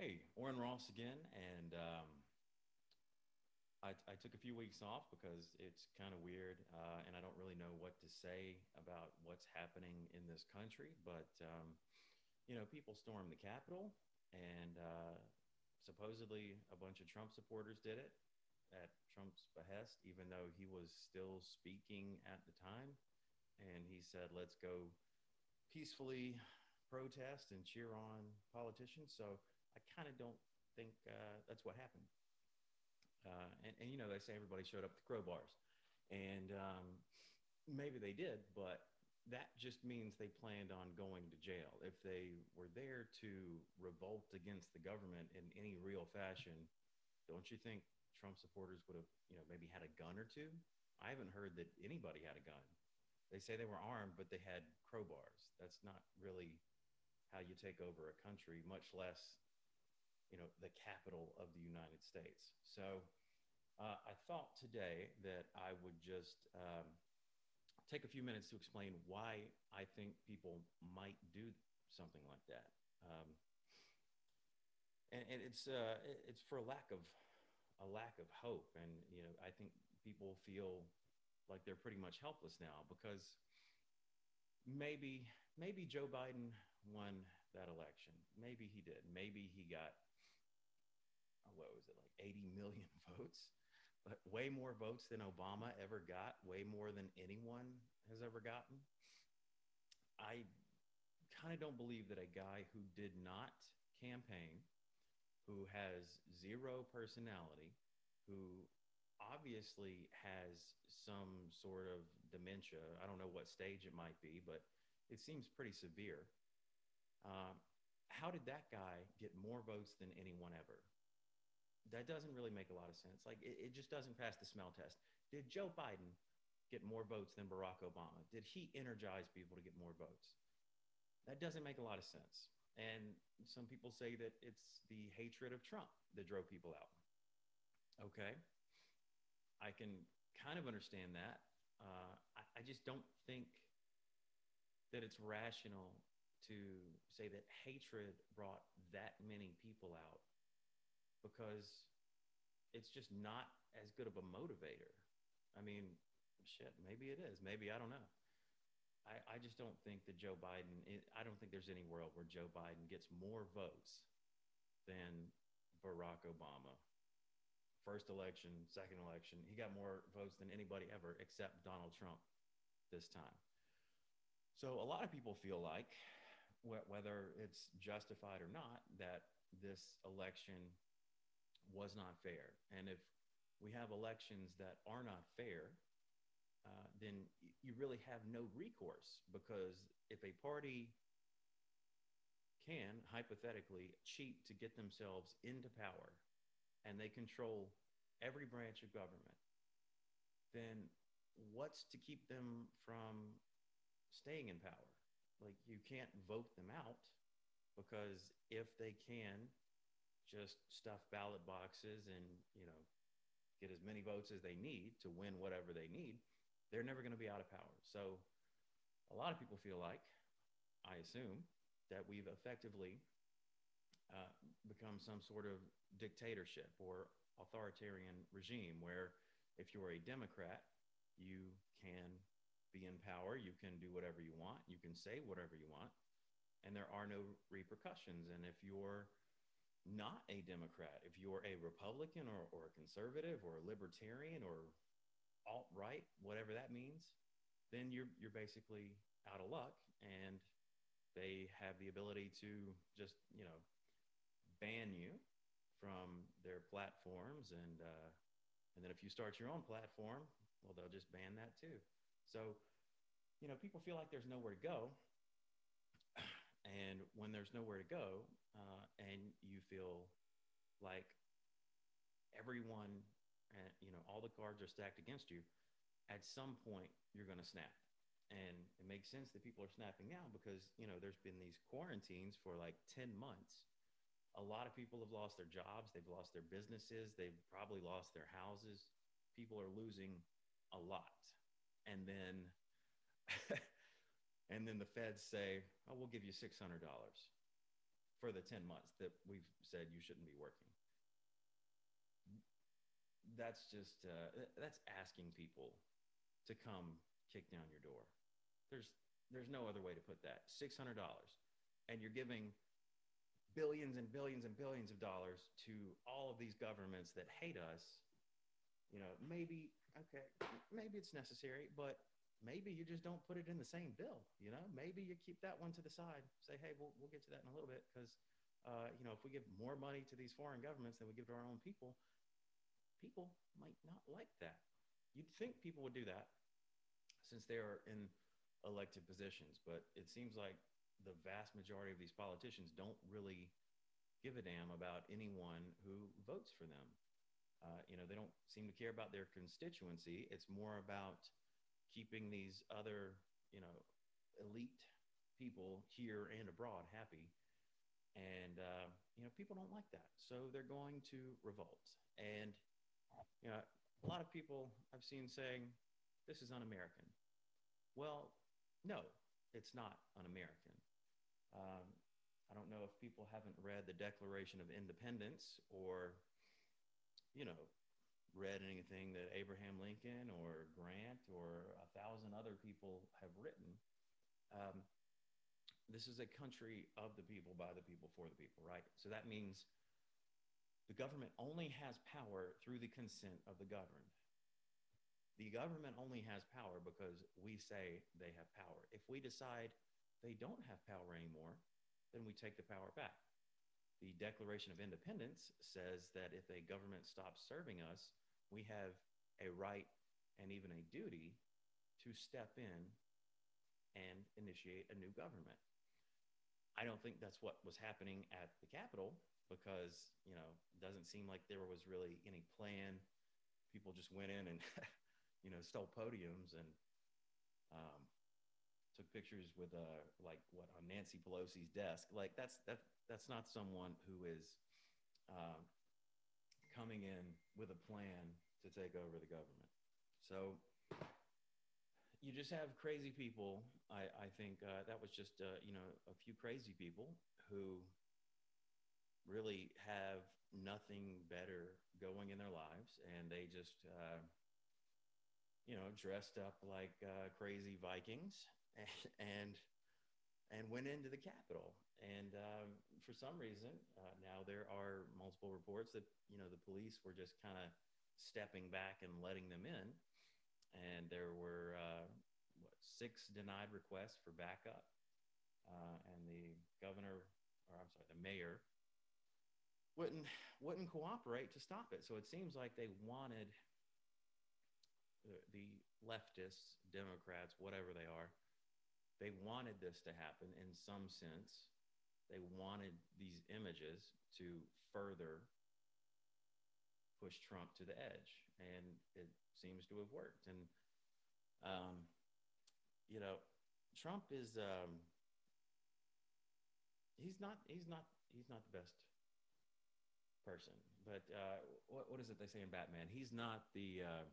Hey, Orrin Ross again, and um, I, I, took a few weeks off because it's kind of weird, uh, and I don't really know what to say about what's happening in this country. But um, you know, people stormed the Capitol, and uh, supposedly a bunch of Trump supporters did it at Trump's behest, even though he was still speaking at the time, and he said, "Let's go peacefully protest and cheer on politicians." So I kind of don't think uh, that's what happened. Uh, and, and, you know, they say everybody showed up to crowbars. And um, maybe they did, but that just means they planned on going to jail. If they were there to revolt against the government in any real fashion, don't you think Trump supporters would have, you know, maybe had a gun or two? I haven't heard that anybody had a gun. They say they were armed, but they had crowbars. That's not really how you take over a country, much less you know, the capital of the United States. So uh, I thought today that I would just um, take a few minutes to explain why I think people might do something like that. Um, and, and, it's uh, it's for a lack of a lack of hope, and you know I think people feel like they're pretty much helpless now because maybe maybe Joe Biden won that election. Maybe he did. Maybe he got what was it like 80 million votes? But way more votes than obama ever got way more than anyone has ever gotten. I kind of don't believe that a guy who did not campaign who has zero personality who obviously has some sort of dementia i don't know what stage it might be but it seems pretty severe um, how did that guy get more votes than anyone ever that doesn't really make a lot of sense. Like it, it, just doesn't pass the smell test. Did Joe Biden get more votes than Barack Obama? Did he energize people to get more votes? That doesn't make a lot of sense. And some people say that it's the hatred of Trump that drove people out. Okay. I can kind of understand that. Uh, I, I just don't think that it's rational to say that hatred brought that many people out because it's just not as good of a motivator. I mean, shit, maybe it is. Maybe I don't know. I, I just don't think that Joe Biden, I don't think there's any world where Joe Biden gets more votes than Barack Obama. First election, second election, he got more votes than anybody ever except Donald Trump this time. So a lot of people feel like, whether it's justified or not, that this election was not fair. And if we have elections that are not fair, uh, then you really have no recourse because if a party can hypothetically cheat to get themselves into power and they control every branch of government, then what's to keep them from staying in power? Like you can't vote them out because if they can just stuff ballot boxes and, you know, get as many votes as they need to win whatever they need, they're never going to be out of power. So a lot of people feel like, I assume, that we've effectively uh, become some sort of dictatorship or authoritarian regime where if you're a Democrat, you can be in power, you can do whatever you want, you can say whatever you want, and there are no repercussions. And if you're not a Democrat, if you're a Republican or, or a conservative or a libertarian or alt right, whatever that means, then you're you're basically out of luck, and they have the ability to just you know ban you from their platforms, and uh, and then if you start your own platform, well, they'll just ban that too. So, you know, people feel like there's nowhere to go, and when there's nowhere to go, uh, and you feel like everyone, uh, you know, all the cards are stacked against you, at some point you're going to snap. And it makes sense that people are snapping now because, you know, there's been these quarantines for like 10 months. A lot of people have lost their jobs, they've lost their businesses, they've probably lost their houses. People are losing a lot. And then and then the feds say, "Oh, we'll give you $600." For the 10 months that we've said you shouldn't be working. That's just, uh, that's asking people to come kick down your door. There's, there's no other way to put that. $600. And you're giving billions and billions and billions of dollars to all of these governments that hate us. You know, maybe, okay, maybe it's necessary, but maybe you just don't put it in the same bill. You know, maybe you keep that one to the side. Say, hey, we'll we'll get to that in a little bit because, uh, you know, if we give more money to these foreign governments than we give to our own people, people might not like that. You'd think people would do that since they are in elected positions, but it seems like the vast majority of these politicians don't really give a damn about anyone who votes for them. Uh, you know, they don't seem to care about their constituency. It's more about keeping these other, you know, elite people here and abroad happy. And, uh, you know, people don't like that. So they're going to revolt. And, you know, a lot of people I've seen saying, this is un American. Well, no, it's not un American. Um, I don't know if people haven't read the Declaration of Independence or, you know, read anything that Abraham Lincoln or Grant or a thousand other people have written. Um, this is a country of the people, by the people, for the people, right? So that means the government only has power through the consent of the governed. The government only has power because we say they have power. If we decide they don't have power anymore, then we take the power back. The Declaration of Independence says that if a government stops serving us, we have a right and even a duty to step in and initiate a new government. I don't think that's what was happening at the Capitol because, you know, it doesn't seem like there was really any plan. People just went in and, you know, stole podiums and um, took pictures with uh like what on Nancy Pelosi's desk. Like that's that that's not someone who is uh, coming in with a plan to take over the government. So you just have crazy people. I, I think uh, that was just uh, you know a few crazy people who really have nothing better going in their lives, and they just uh, you know dressed up like uh, crazy Vikings and and went into the Capitol. And um, for some reason, uh, now there are multiple reports that you know the police were just kind of stepping back and letting them in, and there were uh, what, six denied requests for backup, uh, and the governor, or I'm sorry, the mayor, wouldn't wouldn't cooperate to stop it. So it seems like they wanted the, the leftists, Democrats, whatever they are, they wanted this to happen in some sense. They wanted these images to further push Trump to the edge, and it seems to have worked. And um, you know, Trump is um, he's not he's not he's not the best person. But uh, what what is it they say in Batman? He's not the uh,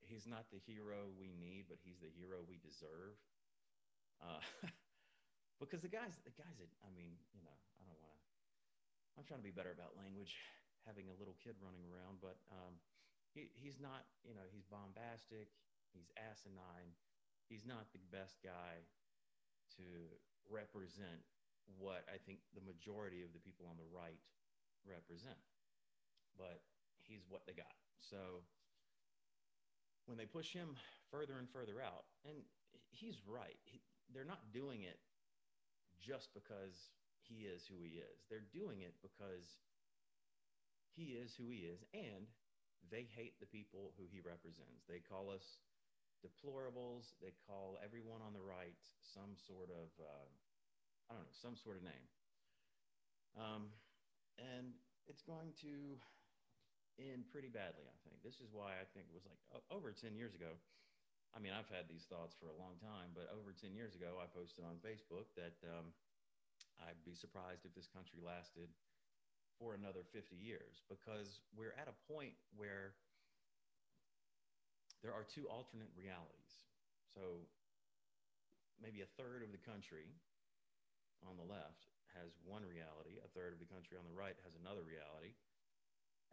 he's not the hero we need, but he's the hero we deserve. Uh, because the guys, the guys that, I mean, you know, I don't want to, I'm trying to be better about language, having a little kid running around, but um, he, he's not, you know, he's bombastic, he's asinine, he's not the best guy to represent what I think the majority of the people on the right represent. But he's what they got. So when they push him further and further out, and he's right, he, they're not doing it just because he is who he is. They're doing it because he is who he is, and they hate the people who he represents. They call us deplorables. They call everyone on the right some sort of, uh, I don't know, some sort of name. Um, and it's going to end pretty badly, I think. This is why I think it was like over 10 years ago. I mean, I've had these thoughts for a long time, but over 10 years ago, I posted on Facebook that um, I'd be surprised if this country lasted for another 50 years because we're at a point where there are two alternate realities. So maybe a third of the country on the left has one reality, a third of the country on the right has another reality,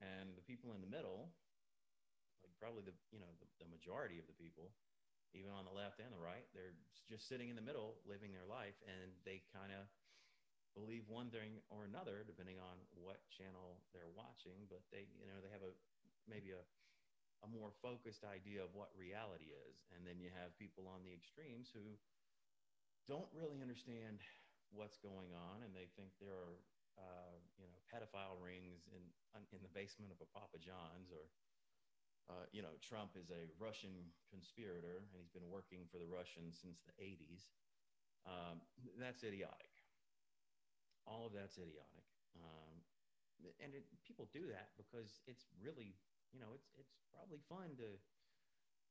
and the people in the middle, like probably the you know the, the majority of the people, even on the left and the right, they're just sitting in the middle, living their life, and they kind of believe one thing or another depending on what channel they're watching. But they you know they have a maybe a a more focused idea of what reality is, and then you have people on the extremes who don't really understand what's going on, and they think there are uh, you know pedophile rings in in the basement of a Papa John's, or uh, you know Trump is a Russian conspirator and he's been working for the Russians since the 80s. Um, that's idiotic. All of that's idiotic, um, and it, people do that because it's really you know it's it's probably fun to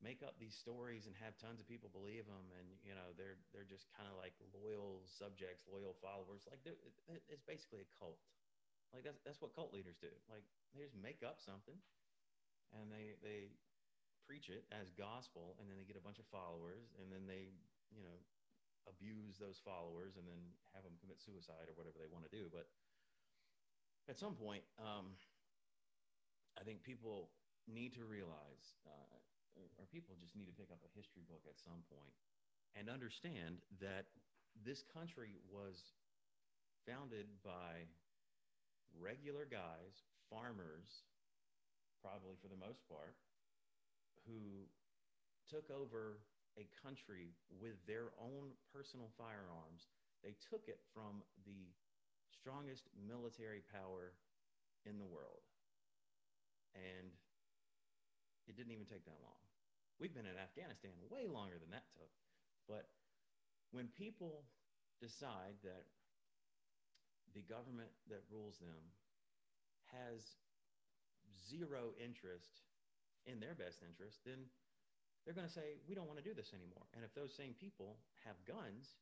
make up these stories and have tons of people believe them and you know they're they're just kind of like loyal subjects loyal followers. Like it's basically a cult. Like that's that's what cult leaders do. Like they just make up something and they they preach it as gospel and then they get a bunch of followers and then they you know abuse those followers and then have them commit suicide or whatever they want to do. But at some point um, i think people need to realize uh, or people just need to pick up a history book at some point and understand that this country was founded by regular guys, farmers, probably for the most part, who took over a country with their own personal firearms. They took it from the strongest military power in the world. And it didn't even take that long. We've been in Afghanistan way longer than that took. But when people decide that the government that rules them has zero interest in their best interest, then they're going to say, we don't want to do this anymore. And if those same people have guns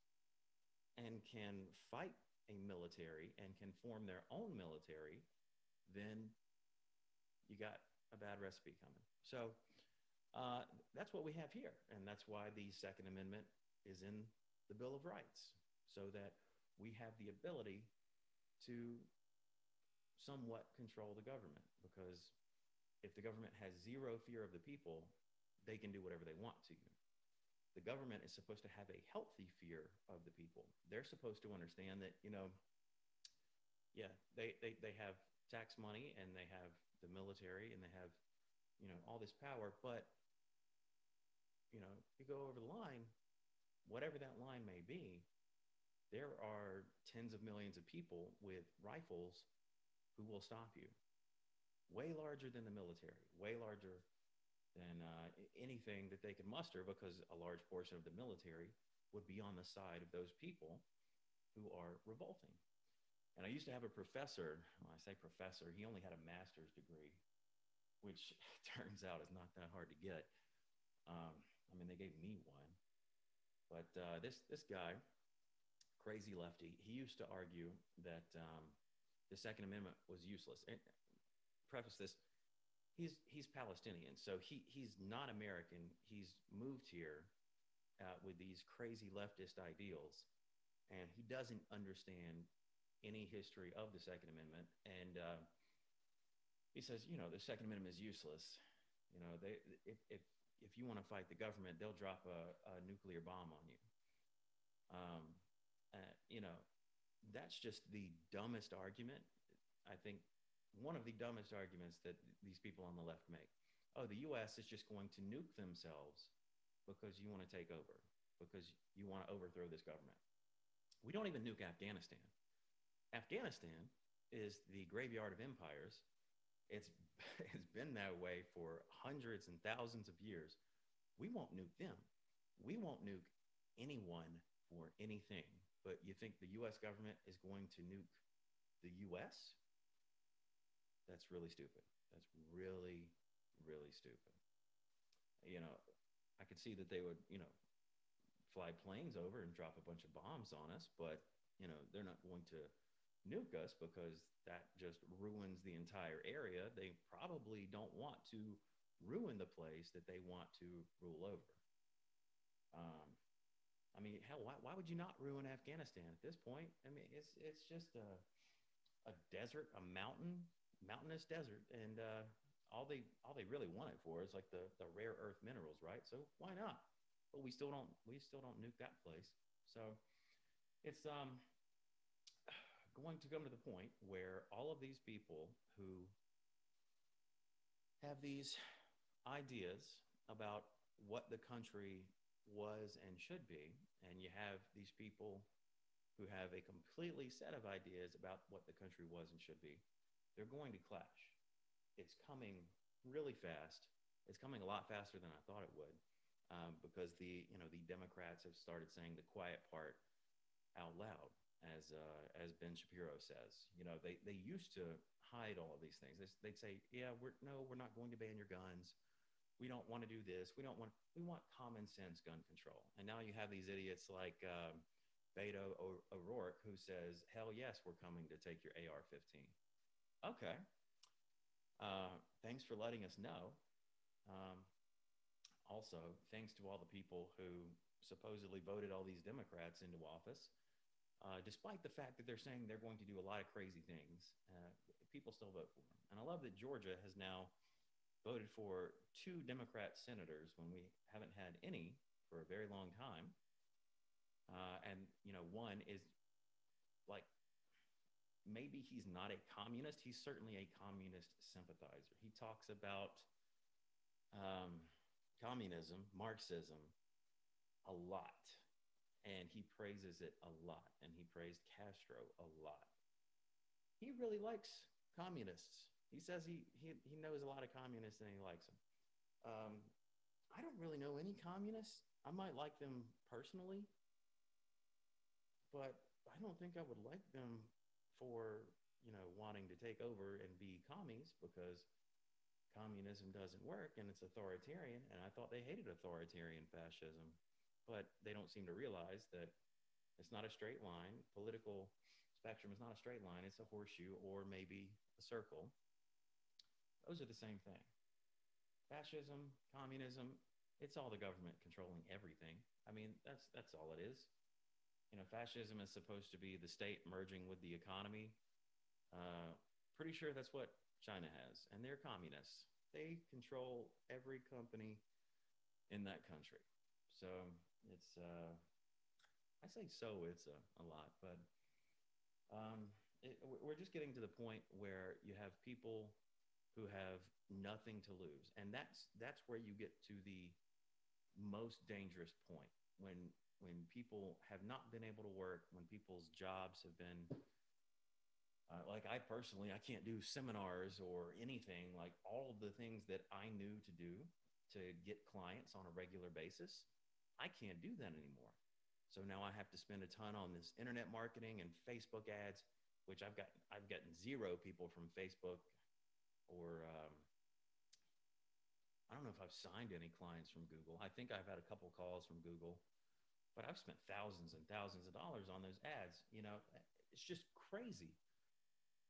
and can fight a military and can form their own military, then you got a bad recipe coming. So uh, that's what we have here. And that's why the Second Amendment is in the Bill of Rights, so that we have the ability to somewhat control the government. Because if the government has zero fear of the people, they can do whatever they want to you. The government is supposed to have a healthy fear of the people. They're supposed to understand that, you know, yeah, they, they, they have tax money and they have the military and they have, you know, all this power, but you know, you go over the line, whatever that line may be, there are tens of millions of people with rifles who will stop you. Way larger than the military, way larger than uh, anything that they could muster because a large portion of the military would be on the side of those people who are revolting. And I used to have a professor, when I say professor, he only had a master's degree, which turns out is not that hard to get. Um, I mean, they gave me one. But uh, this this guy, crazy lefty, he used to argue that um, the Second Amendment was useless. And preface this: he's he's Palestinian, so he he's not American. He's moved here uh, with these crazy leftist ideals, and he doesn't understand any history of the Second Amendment. And uh, he says, you know, the Second Amendment is useless. You know, they if if if you want to fight the government, they'll drop a, a nuclear bomb on you. Um, uh, you know, that's just the dumbest argument. I think one of the dumbest arguments that these people on the left make. Oh, the U.S. is just going to nuke themselves because you want to take over, because you want to overthrow this government. We don't even nuke Afghanistan. Afghanistan is the graveyard of empires. It's has been that way for hundreds and thousands of years. We won't nuke them. We won't nuke anyone for anything. But you think the US government is going to nuke the US? That's really stupid. That's really, really stupid. You know, I could see that they would, you know, fly planes over and drop a bunch of bombs on us, but, you know, they're not going to nuke us because that just ruins the entire area. They probably don't want to ruin the place that they want to rule over. Um, I mean, hell, why, why would you not ruin Afghanistan at this point? I mean, it's it's just a a desert, a mountain, mountainous desert, and uh, all they all they really want it for is like the the rare earth minerals, right? So why not? But we still don't we still don't nuke that place. So it's um going to come to the point where all of these people who have these ideas about what the country was and should be, and you have these people who have a completely set of ideas about what the country was and should be, they're going to clash. It's coming really fast. It's coming a lot faster than I thought it would, um, because the you know the Democrats have started saying the quiet part out loud, as uh, as Ben Shapiro says. You know, they they used to hide all of these things. They, would say, "Yeah, we're no, we're not going to ban your guns. We don't want to do this. We don't want. We want common sense gun control." And now you have these idiots like. Um, Beto O'Rourke, who says, Hell yes, we're coming to take your AR 15. Okay. Uh, thanks for letting us know. Um, also, thanks to all the people who supposedly voted all these Democrats into office, uh, despite the fact that they're saying they're going to do a lot of crazy things, uh, people still vote for them. And I love that Georgia has now voted for two Democrat senators when we haven't had any for a very long time. Uh, and you know, one is like maybe he's not a communist. He's certainly a communist sympathizer. He talks about um, communism, Marxism, a lot, and he praises it a lot, and he praised Castro a lot. He really likes communists. He says he he, he knows a lot of communists and he likes them. Um, I don't really know any communists. I might like them personally, but I don't think I would like them for you know wanting to take over and be commies because communism doesn't work and it's authoritarian. And i thought they hated authoritarian fascism but they don't seem to realize that it's not a straight line. Political spectrum is not a straight line. It's a horseshoe or maybe a circle. Those are the same thing. Fascism communism it's all the government controlling everything. I mean that's that's all it is you know, fascism is supposed to be the state merging with the economy. Uh, pretty sure that's what China has, and they're communists. They control every company in that country. So it's, uh, I say so, it's a, a lot, but um, it, we're just getting to the point where you have people who have nothing to lose, and that's that's where you get to the most dangerous point when when people have not been able to work, when people's jobs have been uh, like I personally, I can't do seminars or anything like all of the things that I knew to do to get clients on a regular basis. I can't do that anymore. So now I have to spend a ton on this internet marketing and Facebook ads, which I've got I've gotten zero people from Facebook or um, I don't know if I've signed any clients from Google. I think I've had a couple calls from Google, but I've spent thousands and thousands of dollars on those ads. You know, it's just crazy.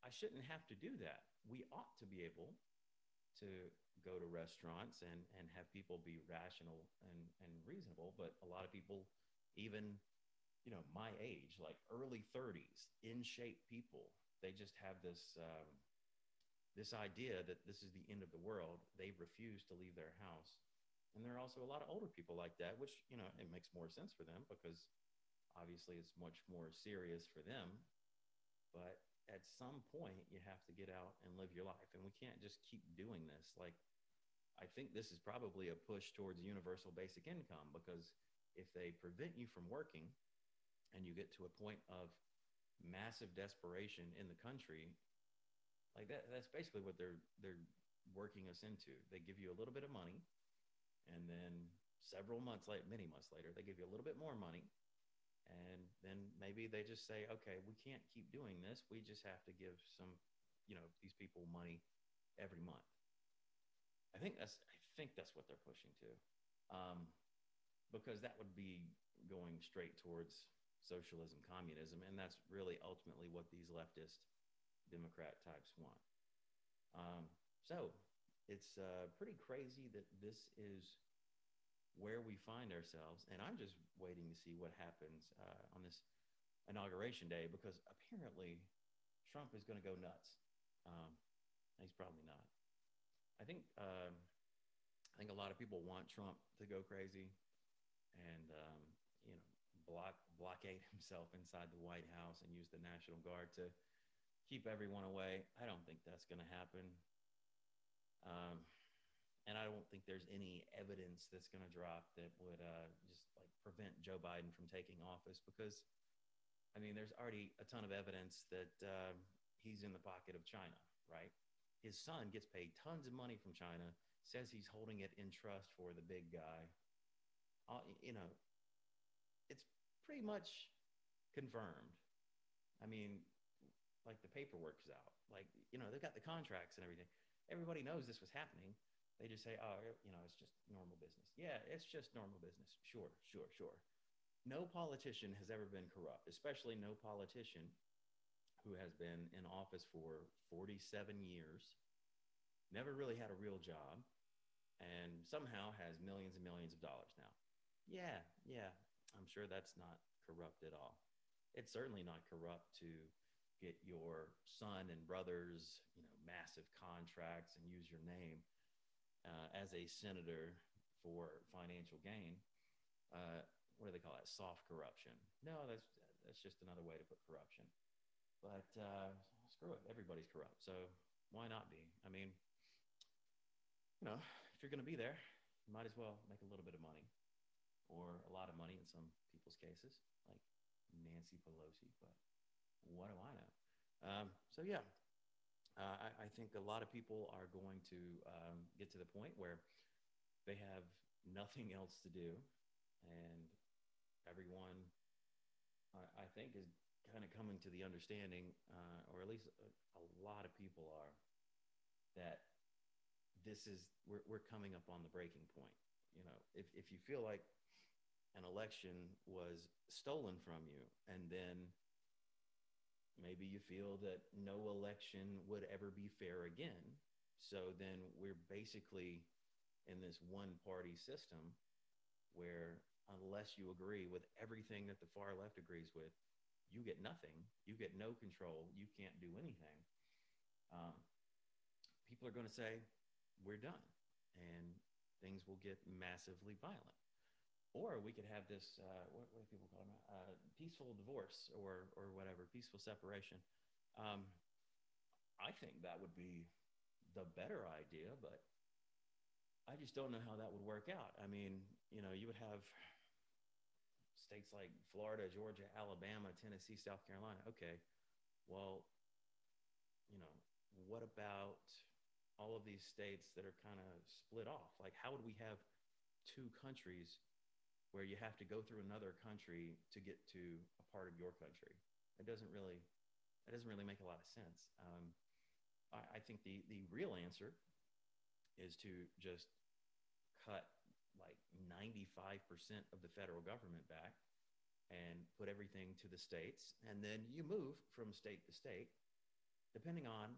I shouldn't have to do that. We ought to be able to go to restaurants and, and have people be rational and, and reasonable. But a lot of people, even, you know, my age, like early 30s, in shape people, they just have this, um, this idea that this is the end of the world. They refuse to leave their house and there are also a lot of older people like that, which, you know, it makes more sense for them because obviously it's much more serious for them. But at some point, you have to get out and live your life. And we can't just keep doing this. Like, I think this is probably a push towards universal basic income because if they prevent you from working and you get to a point of massive desperation in the country, like that, that's basically what they're, they're working us into. They give you a little bit of money and then several months later, many months later, they give you a little bit more money. And then maybe they just say, okay, we can't keep doing this. We just have to give some, you know, these people money every month. I think that's, I think that's what they're pushing to. Um, because that would be going straight towards socialism, communism. And that's really ultimately what these leftist Democrat types want. Um, so it's uh, pretty crazy that this is where we find ourselves. And I'm just waiting to see what happens uh, on this inauguration day because apparently Trump is going to go nuts. Um, he's probably not. I think um, I think a lot of people want Trump to go crazy, and um, you know block blockade himself inside the White House and use the National Guard to keep everyone away. I don't think that's going to happen. Um, and I don't think there's any evidence that's going to drop that would uh, just like prevent Joe Biden from taking office because, I mean, there's already a ton of evidence that uh, he's in the pocket of China, right? His son gets paid tons of money from China, says he's holding it in trust for the big guy. Uh, you know, it's pretty much confirmed. I mean, like the paperwork's out. Like, you know, they've got the contracts and everything. Everybody knows this was happening they just say, oh, you know, it's just normal business. Yeah, it's just normal business. Sure, sure, sure. No politician has ever been corrupt, especially no politician who has been in office for 47 years, never really had a real job, and somehow has millions and millions of dollars now. Yeah, yeah, I'm sure that's not corrupt at all. It's certainly not corrupt to get your son and brothers, you know, massive contracts and use your name uh, as a senator for financial gain. Uh, what do they call that? Soft corruption. No, that's that's just another way to put corruption. But uh, screw it, everybody's corrupt. So why not be? I mean, you know, if you're going to be there, you might as well make a little bit of money, or a lot of money in some people's cases, like Nancy Pelosi. But what do I know? Um, so yeah, uh, I, I, think a lot of people are going to um, get to the point where they have nothing else to do, and everyone, I, I think, is kind of coming to the understanding, uh, or at least a, a, lot of people are, that this is we're, we're coming up on the breaking point. You know, if if you feel like an election was stolen from you, and then maybe you feel that no election would ever be fair again. So then we're basically in this one party system where, unless you agree with everything that the far left agrees with, you get nothing. You get no control. You can't do anything. Um, people are going to say, we're done. And things will get massively violent or we could have this uh, what, what, do people call it uh, peaceful divorce or or whatever peaceful separation. Um, i think that would be the better idea but i just don't know how that would work out. I mean you know you would have states like florida georgia alabama tennessee south carolina. Okay well you know what about all of these states that are kind of split off? Like how would we have two countries where you have to go through another country to get to a part of your country. It doesn't really, it doesn't really make a lot of sense. Um, I, I think the the real answer is to just cut like 95% of the federal government back and put everything to the states. And then you move from state to state, depending on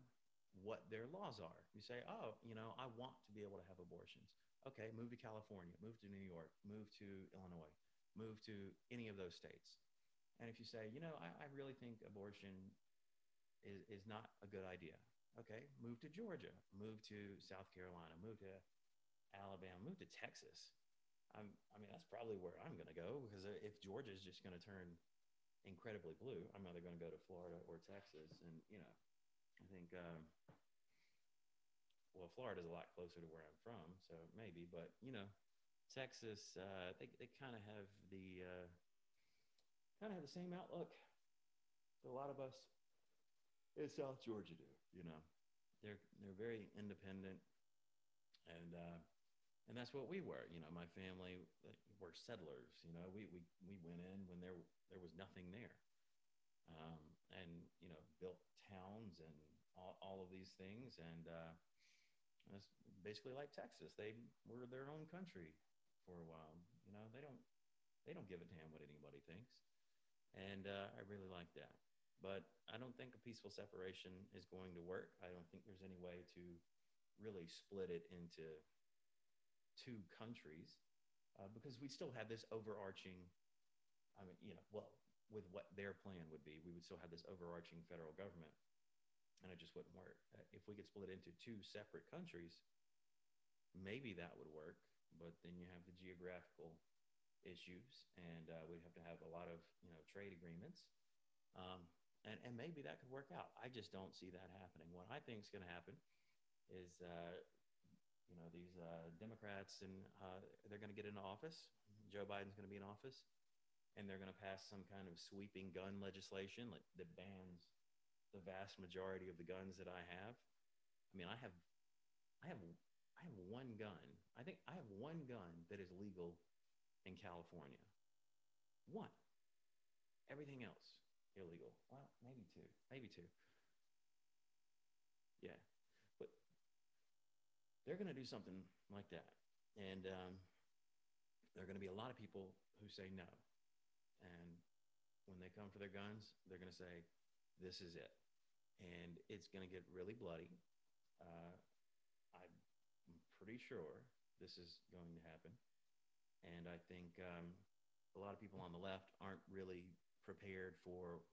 what their laws are. You say, oh, you know, I want to be able to have abortions. Okay, move to California, move to New York, move to Illinois, move to any of those states. And if you say, you know, I, I really think abortion is, is not a good idea, okay, move to Georgia, move to South Carolina, move to Alabama, move to Texas. I'm, I mean, that's probably where I'm going to go because if Georgia is just going to turn incredibly blue, I'm either going to go to Florida or Texas. And, you know, I think um, well, Florida's a lot closer to where I'm from, so maybe, but you know, Texas, uh, they they kind of have the uh, kind of have the same outlook that a lot of us in South Georgia do. You know, they're they're very independent, and uh, and that's what we were. You know, my family were settlers. You know, we we we went in when there there was nothing there, um, and you know, built towns and all, all of these things, and uh, it's basically like Texas. They were their own country for a while. You know, they don't they don't give a damn what anybody thinks, and uh, I really like that. But I don't think a peaceful separation is going to work. I don't think there's any way to really split it into two countries. uh, because we still have this overarching. I mean, you know, well, with what their plan would be, we would still have this overarching federal government, and it just wouldn't work. Uh, if we could split it into two separate countries, maybe that would work. But then you have the geographical issues, and uh, we'd have to have a lot of you know trade agreements, um, and and maybe that could work out. I just don't see that happening. What I think is going to happen is, uh, you know, these uh, Democrats and uh, they're going to get into office. Joe Biden's going to be in office, and they're going to pass some kind of sweeping gun legislation like, that bans the vast majority of the guns that I have. I mean, I have, I have, I have one gun. I think I have one gun that is legal in California. One. Everything else illegal. Well, maybe two. Maybe two. Yeah. But they're going to do something like that. And um, there are going to be a lot of people who say no. And when they come for their guns, they're going to say, this is it. And it's going to get really bloody. Uh, I'm pretty sure this is going to happen. And I think um, a lot of people on the left aren't really prepared for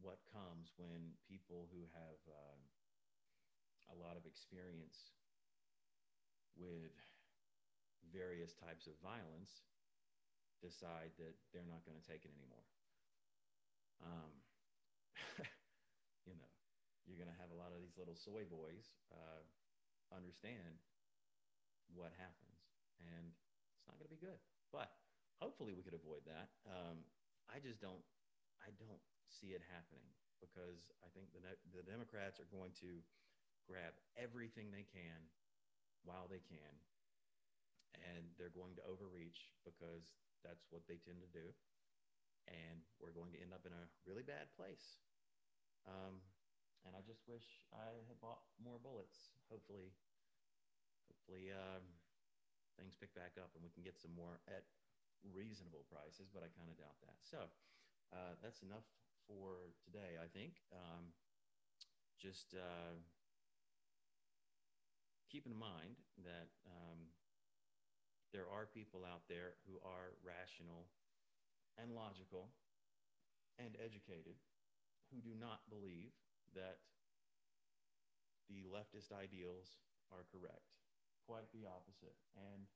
what comes when people who have uh, a lot of experience with various types of violence decide that they're not going to take it anymore. Um, you're going to have a lot of these little soy boys uh, understand what happens, and it's not going to be good. But hopefully, we could avoid that. Um, I just don't. I don't see it happening because I think the the Democrats are going to grab everything they can while they can, and they're going to overreach because that's what they tend to do, and we're going to end up in a really bad place. Um, and I just wish I had bought more bullets. Hopefully, hopefully. Um, things pick back up and we can get some more at reasonable prices, but I kind of doubt that. So uh, that's enough for today, I think. Um, just uh, keep in mind that um, there are people out there who are rational and logical and educated who do not believe that the leftist ideals are correct quite the opposite. And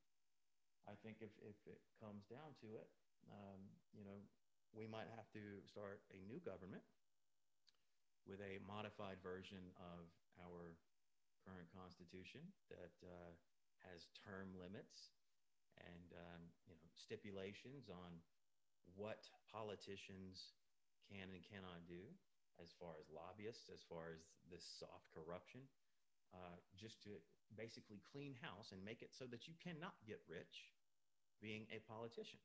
I think if, if it comes down to it, um, you know, we might have to start a new government with a modified version of our current constitution that uh, has term limits and um, you know stipulations on what politicians can and cannot do as far as lobbyists, as far as this soft corruption, uh, just to basically clean house and make it so that you cannot get rich being a politician.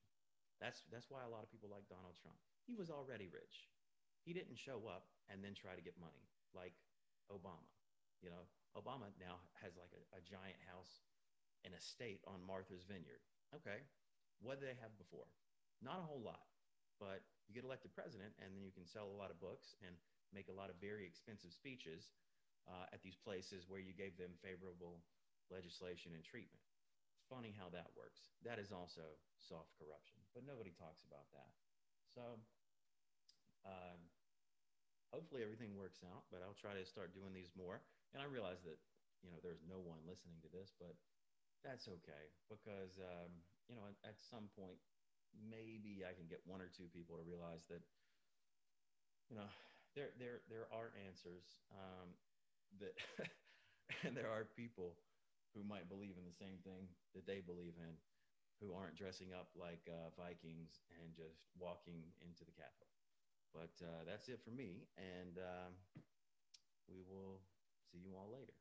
That's that's why a lot of people like Donald Trump. He was already rich. He didn't show up and then try to get money like Obama. You know, Obama now has like a, a giant house and estate on Martha's Vineyard. Okay, what did they have before? Not a whole lot, but you get elected president and then you can sell a lot of books and make a lot of very expensive speeches uh, at these places where you gave them favorable legislation and treatment. Funny how that works. That is also soft corruption, but nobody talks about that. So um, hopefully everything works out, but I'll try to start doing these more. And I realize that, you know, there's no one listening to this, but that's okay because, um, you know, at, at some point, maybe I can get one or two people to realize that, you know, there, there, there are answers. Um, that and there are people who might believe in the same thing that they believe in who aren't dressing up like uh, Vikings and just walking into the Capitol. But uh, that's it for me, and um, we will see you all later.